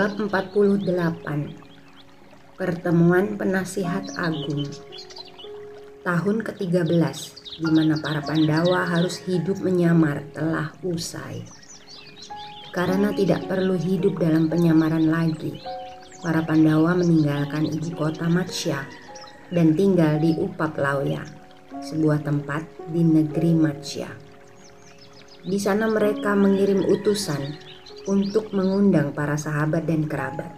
Bab 48 Pertemuan Penasihat Agung Tahun ke-13 di mana para Pandawa harus hidup menyamar telah usai. Karena tidak perlu hidup dalam penyamaran lagi, para Pandawa meninggalkan ibu kota Matsya dan tinggal di Upap Lauya, sebuah tempat di negeri Matsya. Di sana mereka mengirim utusan untuk mengundang para sahabat dan kerabat.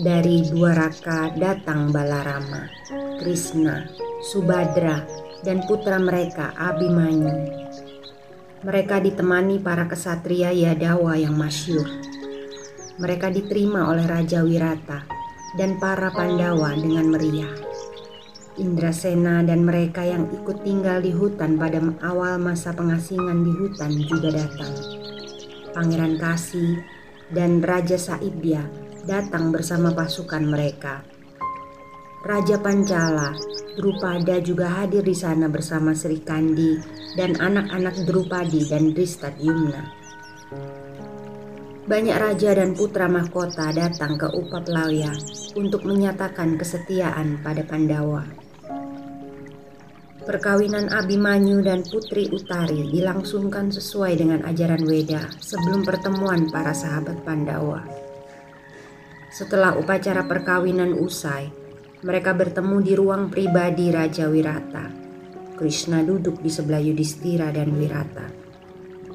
Dari dua raka datang Balarama, Krishna, Subadra, dan putra mereka Abimanyu. Mereka ditemani para kesatria Yadawa yang masyur. Mereka diterima oleh Raja Wirata dan para Pandawa dengan meriah. Indrasena dan mereka yang ikut tinggal di hutan pada awal masa pengasingan di hutan juga datang. Pangeran Kasih, dan Raja Saibya datang bersama pasukan mereka. Raja Pancala, Drupada juga hadir di sana bersama Sri Kandi dan anak-anak Drupadi dan Dristat Yumna. Banyak raja dan putra mahkota datang ke Upaplaya untuk menyatakan kesetiaan pada Pandawa. Perkawinan Abimanyu dan Putri Utari dilangsungkan sesuai dengan ajaran Weda sebelum pertemuan para sahabat Pandawa. Setelah upacara perkawinan usai, mereka bertemu di ruang pribadi Raja Wirata. Krishna duduk di sebelah Yudhistira dan Wirata.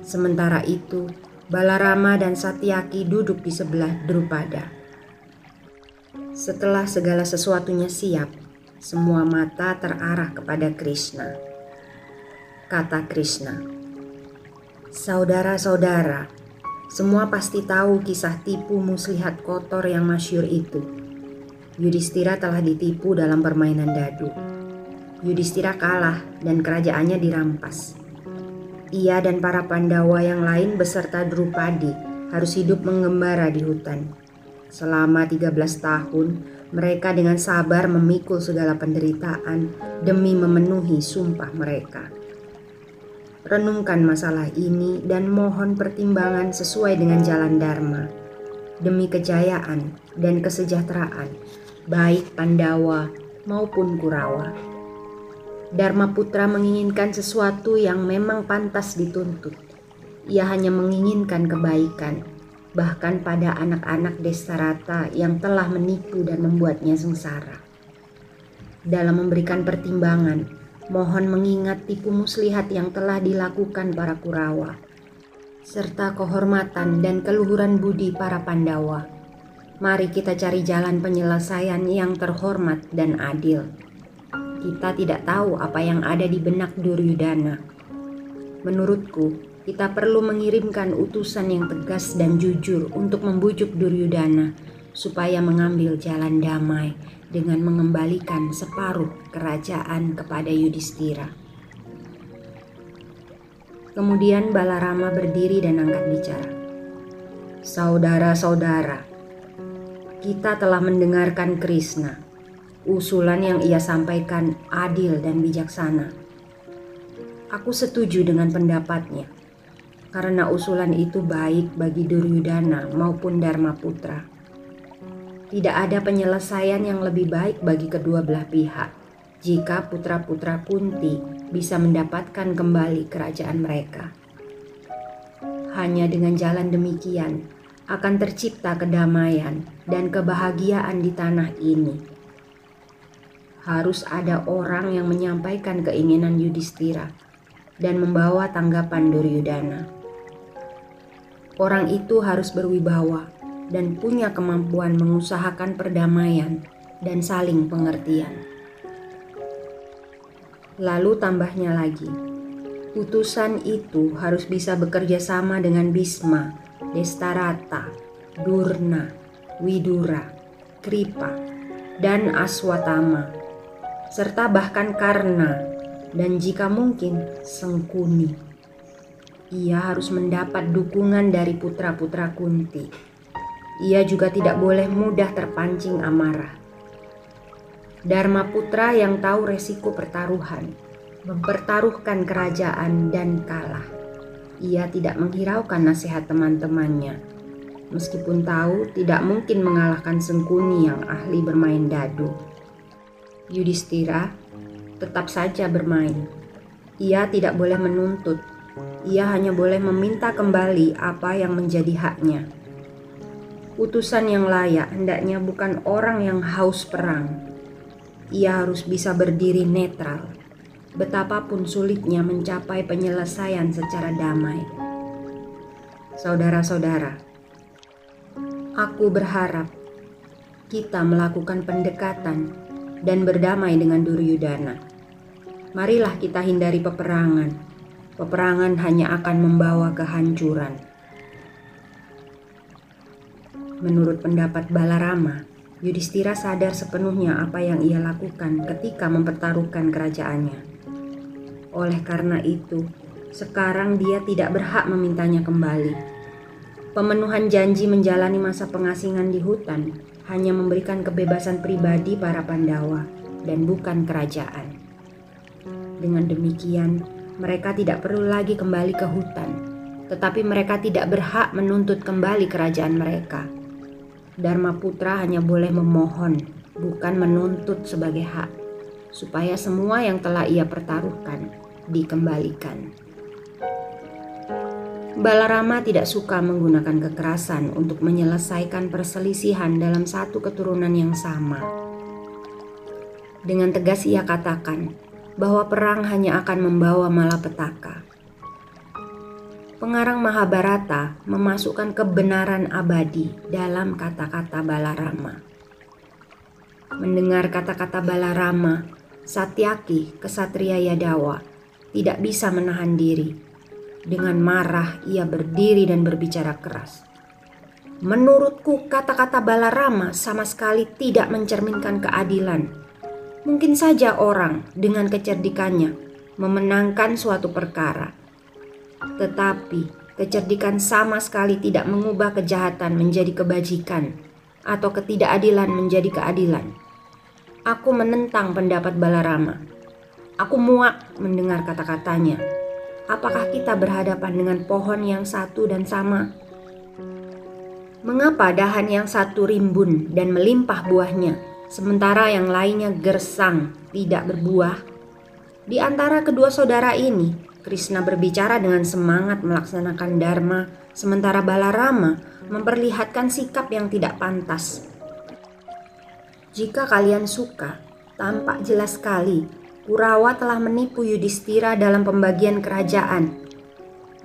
Sementara itu, Balarama dan Satyaki duduk di sebelah Drupada. Setelah segala sesuatunya siap, semua mata terarah kepada Krishna. Kata Krishna, Saudara-saudara, semua pasti tahu kisah tipu muslihat kotor yang masyur itu. Yudhistira telah ditipu dalam permainan dadu. Yudhistira kalah dan kerajaannya dirampas. Ia dan para Pandawa yang lain beserta Drupadi harus hidup mengembara di hutan. Selama 13 tahun, mereka dengan sabar memikul segala penderitaan demi memenuhi sumpah mereka. Renungkan masalah ini dan mohon pertimbangan sesuai dengan jalan Dharma demi kejayaan dan kesejahteraan baik Pandawa maupun Kurawa. Dharma Putra menginginkan sesuatu yang memang pantas dituntut. Ia hanya menginginkan kebaikan bahkan pada anak-anak Destarata yang telah menipu dan membuatnya sengsara. Dalam memberikan pertimbangan, mohon mengingat tipu muslihat yang telah dilakukan para Kurawa, serta kehormatan dan keluhuran budi para Pandawa. Mari kita cari jalan penyelesaian yang terhormat dan adil. Kita tidak tahu apa yang ada di benak Duryudana. Menurutku, kita perlu mengirimkan utusan yang tegas dan jujur untuk membujuk Duryudana supaya mengambil jalan damai dengan mengembalikan separuh kerajaan kepada Yudhistira. Kemudian Balarama berdiri dan angkat bicara. Saudara-saudara, kita telah mendengarkan Krishna. Usulan yang ia sampaikan adil dan bijaksana. Aku setuju dengan pendapatnya karena usulan itu baik bagi Duryudana maupun Dharma Putra. Tidak ada penyelesaian yang lebih baik bagi kedua belah pihak jika putra-putra Kunti bisa mendapatkan kembali kerajaan mereka. Hanya dengan jalan demikian akan tercipta kedamaian dan kebahagiaan di tanah ini. Harus ada orang yang menyampaikan keinginan Yudhistira dan membawa tanggapan Duryudana. Orang itu harus berwibawa dan punya kemampuan mengusahakan perdamaian dan saling pengertian. Lalu tambahnya lagi, utusan itu harus bisa bekerja sama dengan Bisma, Destarata, Durna, Widura, Kripa, dan Aswatama, serta bahkan Karna, dan jika mungkin Sengkuni. Ia harus mendapat dukungan dari putra-putra Kunti. Ia juga tidak boleh mudah terpancing amarah Dharma Putra yang tahu resiko pertaruhan, mempertaruhkan kerajaan dan kalah. Ia tidak menghiraukan nasihat teman-temannya, meskipun tahu tidak mungkin mengalahkan Sengkuni yang ahli bermain dadu. Yudhistira tetap saja bermain. Ia tidak boleh menuntut, ia hanya boleh meminta kembali apa yang menjadi haknya. Utusan yang layak hendaknya bukan orang yang haus perang, ia harus bisa berdiri netral, betapapun sulitnya mencapai penyelesaian secara damai. Saudara-saudara, aku berharap kita melakukan pendekatan dan berdamai dengan Duryudana. Marilah kita hindari peperangan. Peperangan hanya akan membawa kehancuran. Menurut pendapat Balarama, Yudhistira sadar sepenuhnya apa yang ia lakukan ketika mempertaruhkan kerajaannya. Oleh karena itu, sekarang dia tidak berhak memintanya kembali. Pemenuhan janji menjalani masa pengasingan di hutan hanya memberikan kebebasan pribadi para Pandawa dan bukan kerajaan. Dengan demikian, mereka tidak perlu lagi kembali ke hutan, tetapi mereka tidak berhak menuntut kembali kerajaan mereka Dharma Putra hanya boleh memohon, bukan menuntut sebagai hak, supaya semua yang telah ia pertaruhkan dikembalikan. Balarama tidak suka menggunakan kekerasan untuk menyelesaikan perselisihan dalam satu keturunan yang sama. Dengan tegas ia katakan bahwa perang hanya akan membawa malapetaka pengarang Mahabharata memasukkan kebenaran abadi dalam kata-kata Balarama. Mendengar kata-kata Balarama, Satyaki, kesatria Yadawa, tidak bisa menahan diri. Dengan marah, ia berdiri dan berbicara keras. Menurutku, kata-kata Balarama sama sekali tidak mencerminkan keadilan. Mungkin saja orang dengan kecerdikannya memenangkan suatu perkara tetapi kecerdikan sama sekali tidak mengubah kejahatan menjadi kebajikan atau ketidakadilan menjadi keadilan. Aku menentang pendapat Balarama. Aku muak mendengar kata-katanya. Apakah kita berhadapan dengan pohon yang satu dan sama? Mengapa dahan yang satu rimbun dan melimpah buahnya, sementara yang lainnya gersang, tidak berbuah? Di antara kedua saudara ini, Krishna berbicara dengan semangat melaksanakan dharma, sementara Balarama memperlihatkan sikap yang tidak pantas. Jika kalian suka, tampak jelas sekali Kurawa telah menipu Yudhistira dalam pembagian kerajaan.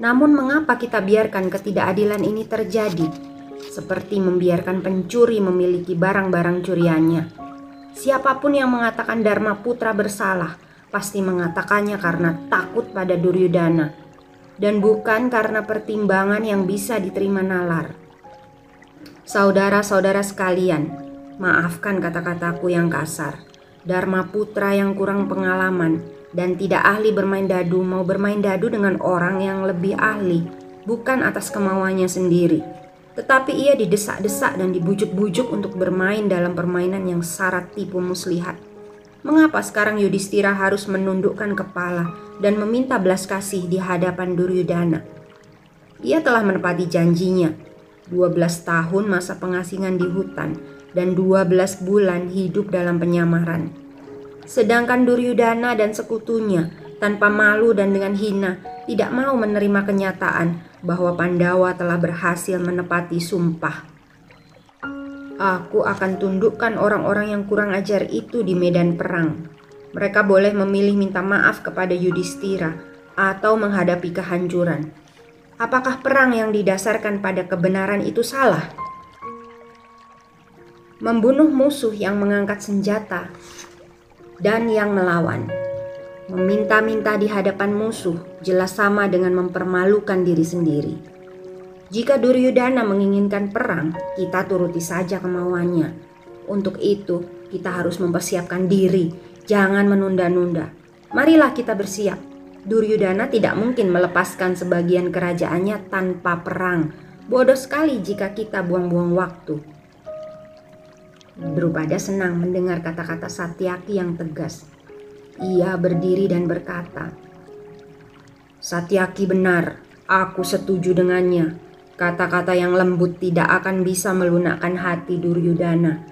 Namun mengapa kita biarkan ketidakadilan ini terjadi? Seperti membiarkan pencuri memiliki barang-barang curiannya. Siapa pun yang mengatakan Dharma Putra bersalah, pasti mengatakannya karena takut pada Duryudana dan bukan karena pertimbangan yang bisa diterima nalar. Saudara-saudara sekalian, maafkan kata-kataku yang kasar. Dharma putra yang kurang pengalaman dan tidak ahli bermain dadu mau bermain dadu dengan orang yang lebih ahli, bukan atas kemauannya sendiri. Tetapi ia didesak-desak dan dibujuk-bujuk untuk bermain dalam permainan yang syarat tipu muslihat. Mengapa sekarang Yudhistira harus menundukkan kepala dan meminta belas kasih di hadapan Duryudana? Ia telah menepati janjinya. 12 tahun masa pengasingan di hutan dan 12 bulan hidup dalam penyamaran. Sedangkan Duryudana dan sekutunya tanpa malu dan dengan hina tidak mau menerima kenyataan bahwa Pandawa telah berhasil menepati sumpah Aku akan tundukkan orang-orang yang kurang ajar itu di medan perang. Mereka boleh memilih minta maaf kepada Yudhistira atau menghadapi kehancuran. Apakah perang yang didasarkan pada kebenaran itu salah? membunuh musuh yang mengangkat senjata, dan yang melawan. Meminta-minta di hadapan musuh jelas sama dengan mempermalukan diri sendiri. Jika Duryudana menginginkan perang, kita turuti saja kemauannya. Untuk itu, kita harus mempersiapkan diri, jangan menunda-nunda. Marilah kita bersiap. Duryudana tidak mungkin melepaskan sebagian kerajaannya tanpa perang. Bodoh sekali jika kita buang-buang waktu. Drupada senang mendengar kata-kata Satyaki yang tegas. Ia berdiri dan berkata, Satyaki benar, aku setuju dengannya. Kata-kata yang lembut tidak akan bisa melunakkan hati Duryudana.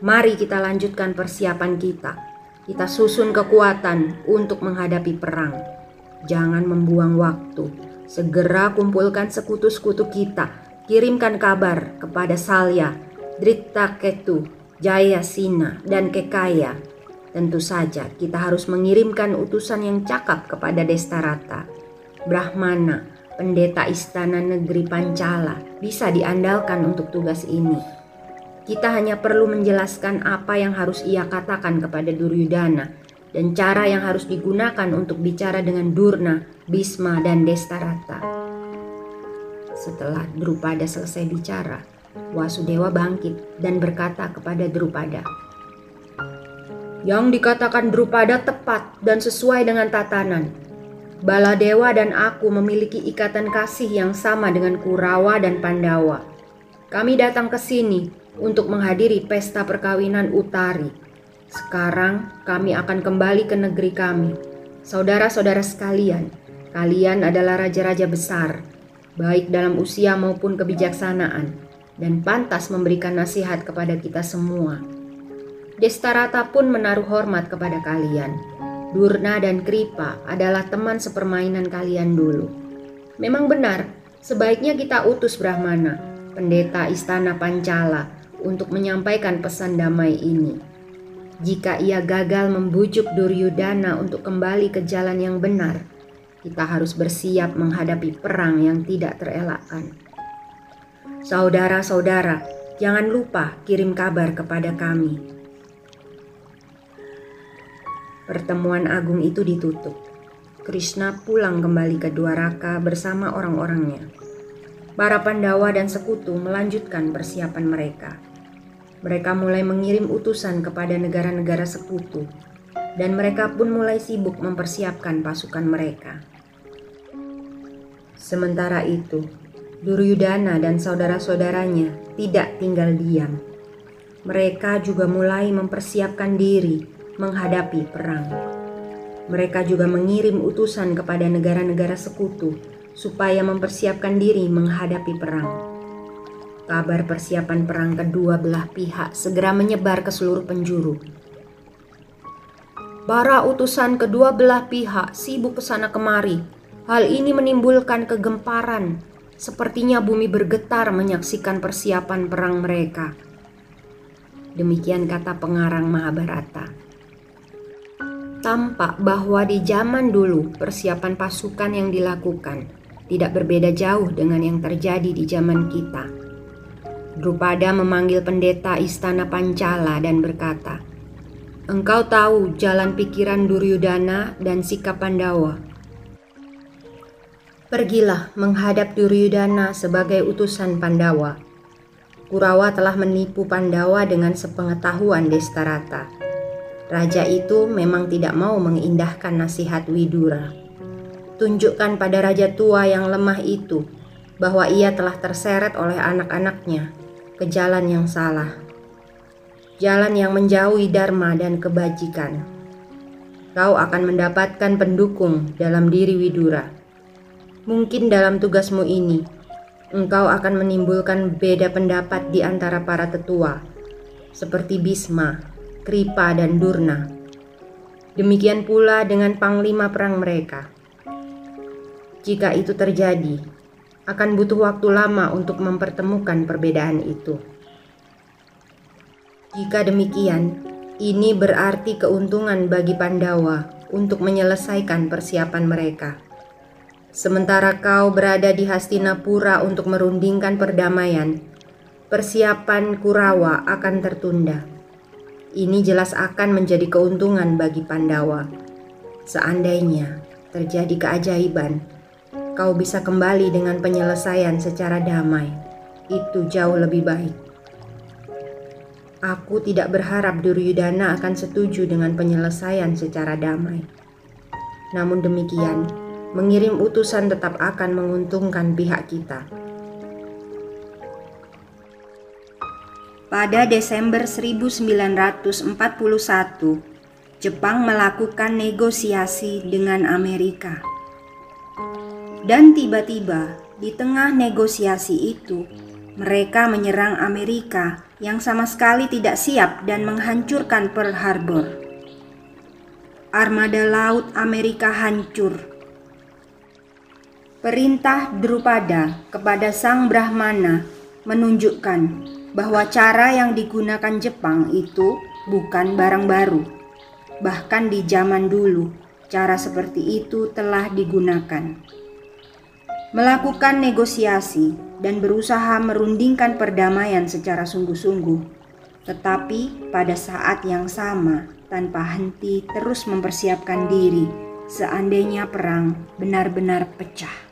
Mari kita lanjutkan persiapan kita. Kita susun kekuatan untuk menghadapi perang. Jangan membuang waktu. Segera kumpulkan sekutu-sekutu kita. Kirimkan kabar kepada Salya, Drita Ketu, Jaya Sina, dan Kekaya. Tentu saja kita harus mengirimkan utusan yang cakap kepada Destarata. Brahmana, pendeta istana negeri Pancala, bisa diandalkan untuk tugas ini. Kita hanya perlu menjelaskan apa yang harus ia katakan kepada Duryudana dan cara yang harus digunakan untuk bicara dengan Durna, Bisma, dan Destarata. Setelah Drupada selesai bicara, Wasudewa bangkit dan berkata kepada Drupada, Yang dikatakan Drupada tepat dan sesuai dengan tatanan. Baladewa dan aku memiliki ikatan kasih yang sama dengan Kurawa dan Pandawa. Kami datang ke sini untuk menghadiri pesta perkawinan Utari. Sekarang kami akan kembali ke negeri kami. Saudara-saudara sekalian, kalian adalah raja-raja besar, baik dalam usia maupun kebijaksanaan dan pantas memberikan nasihat kepada kita semua. Destarata pun menaruh hormat kepada kalian. Durna dan Kripa adalah teman sepermainan kalian dulu. Memang benar, sebaiknya kita utus Brahmana, pendeta istana Pancala, untuk menyampaikan pesan damai ini. Jika ia gagal membujuk Duryudana untuk kembali ke jalan yang benar, kita harus bersiap menghadapi perang yang tidak terelakkan. Saudara-saudara, jangan lupa kirim kabar kepada kami. Pertemuan agung itu ditutup. Krishna pulang kembali ke Dwaraka bersama orang-orangnya. Para Pandawa dan sekutu melanjutkan persiapan mereka. Mereka mulai mengirim utusan kepada negara-negara sekutu, dan mereka pun mulai sibuk mempersiapkan pasukan mereka. Sementara itu, Duryudana dan saudara-saudaranya tidak tinggal diam. Mereka juga mulai mempersiapkan diri menghadapi perang. Mereka juga mengirim utusan kepada negara-negara sekutu supaya mempersiapkan diri menghadapi perang. Kabar persiapan perang kedua belah pihak segera menyebar ke seluruh penjuru. Para utusan kedua belah pihak sibuk ke sana kemari. Hal ini menimbulkan kegemparan Sepertinya bumi bergetar menyaksikan persiapan perang mereka. Demikian kata pengarang Mahabharata. Tampak bahwa di zaman dulu persiapan pasukan yang dilakukan tidak berbeda jauh dengan yang terjadi di zaman kita. Drupada memanggil pendeta istana Pancala dan berkata, Engkau tahu jalan pikiran Duryudana dan sikap Pandawa Pergilah menghadap Duryudana sebagai utusan Pandawa. Kurawa telah menipu Pandawa dengan sepengetahuan Destarata. Raja itu memang tidak mau mengindahkan nasihat Widura. Tunjukkan pada raja tua yang lemah itu bahwa ia telah terseret oleh anak-anaknya ke jalan yang salah. Jalan yang menjauhi dharma dan kebajikan. Kau akan mendapatkan pendukung dalam diri Widura Mungkin dalam tugasmu ini, engkau akan menimbulkan beda pendapat di antara para tetua, seperti Bisma, Kripa, dan Durna. Demikian pula dengan panglima perang mereka. Jika itu terjadi, akan butuh waktu lama untuk mempertemukan perbedaan itu. Jika demikian, ini berarti keuntungan bagi Pandawa untuk menyelesaikan persiapan mereka. Sementara kau berada di Hastinapura untuk merundingkan perdamaian, persiapan Kurawa akan tertunda. Ini jelas akan menjadi keuntungan bagi Pandawa. Seandainya terjadi keajaiban, kau bisa kembali dengan penyelesaian secara damai. Itu jauh lebih baik. Aku tidak berharap Duryudana akan setuju dengan penyelesaian secara damai. Namun demikian, mengirim utusan tetap akan menguntungkan pihak kita. Pada Desember 1941, Jepang melakukan negosiasi dengan Amerika. Dan tiba-tiba di tengah negosiasi itu, mereka menyerang Amerika yang sama sekali tidak siap dan menghancurkan Pearl Harbor. Armada laut Amerika hancur. Perintah Drupada kepada Sang Brahmana menunjukkan bahwa cara yang digunakan Jepang itu bukan barang baru. Bahkan di zaman dulu, cara seperti itu telah digunakan. Melakukan negosiasi dan berusaha merundingkan perdamaian secara sungguh-sungguh, tetapi pada saat yang sama tanpa henti terus mempersiapkan diri seandainya perang benar-benar pecah.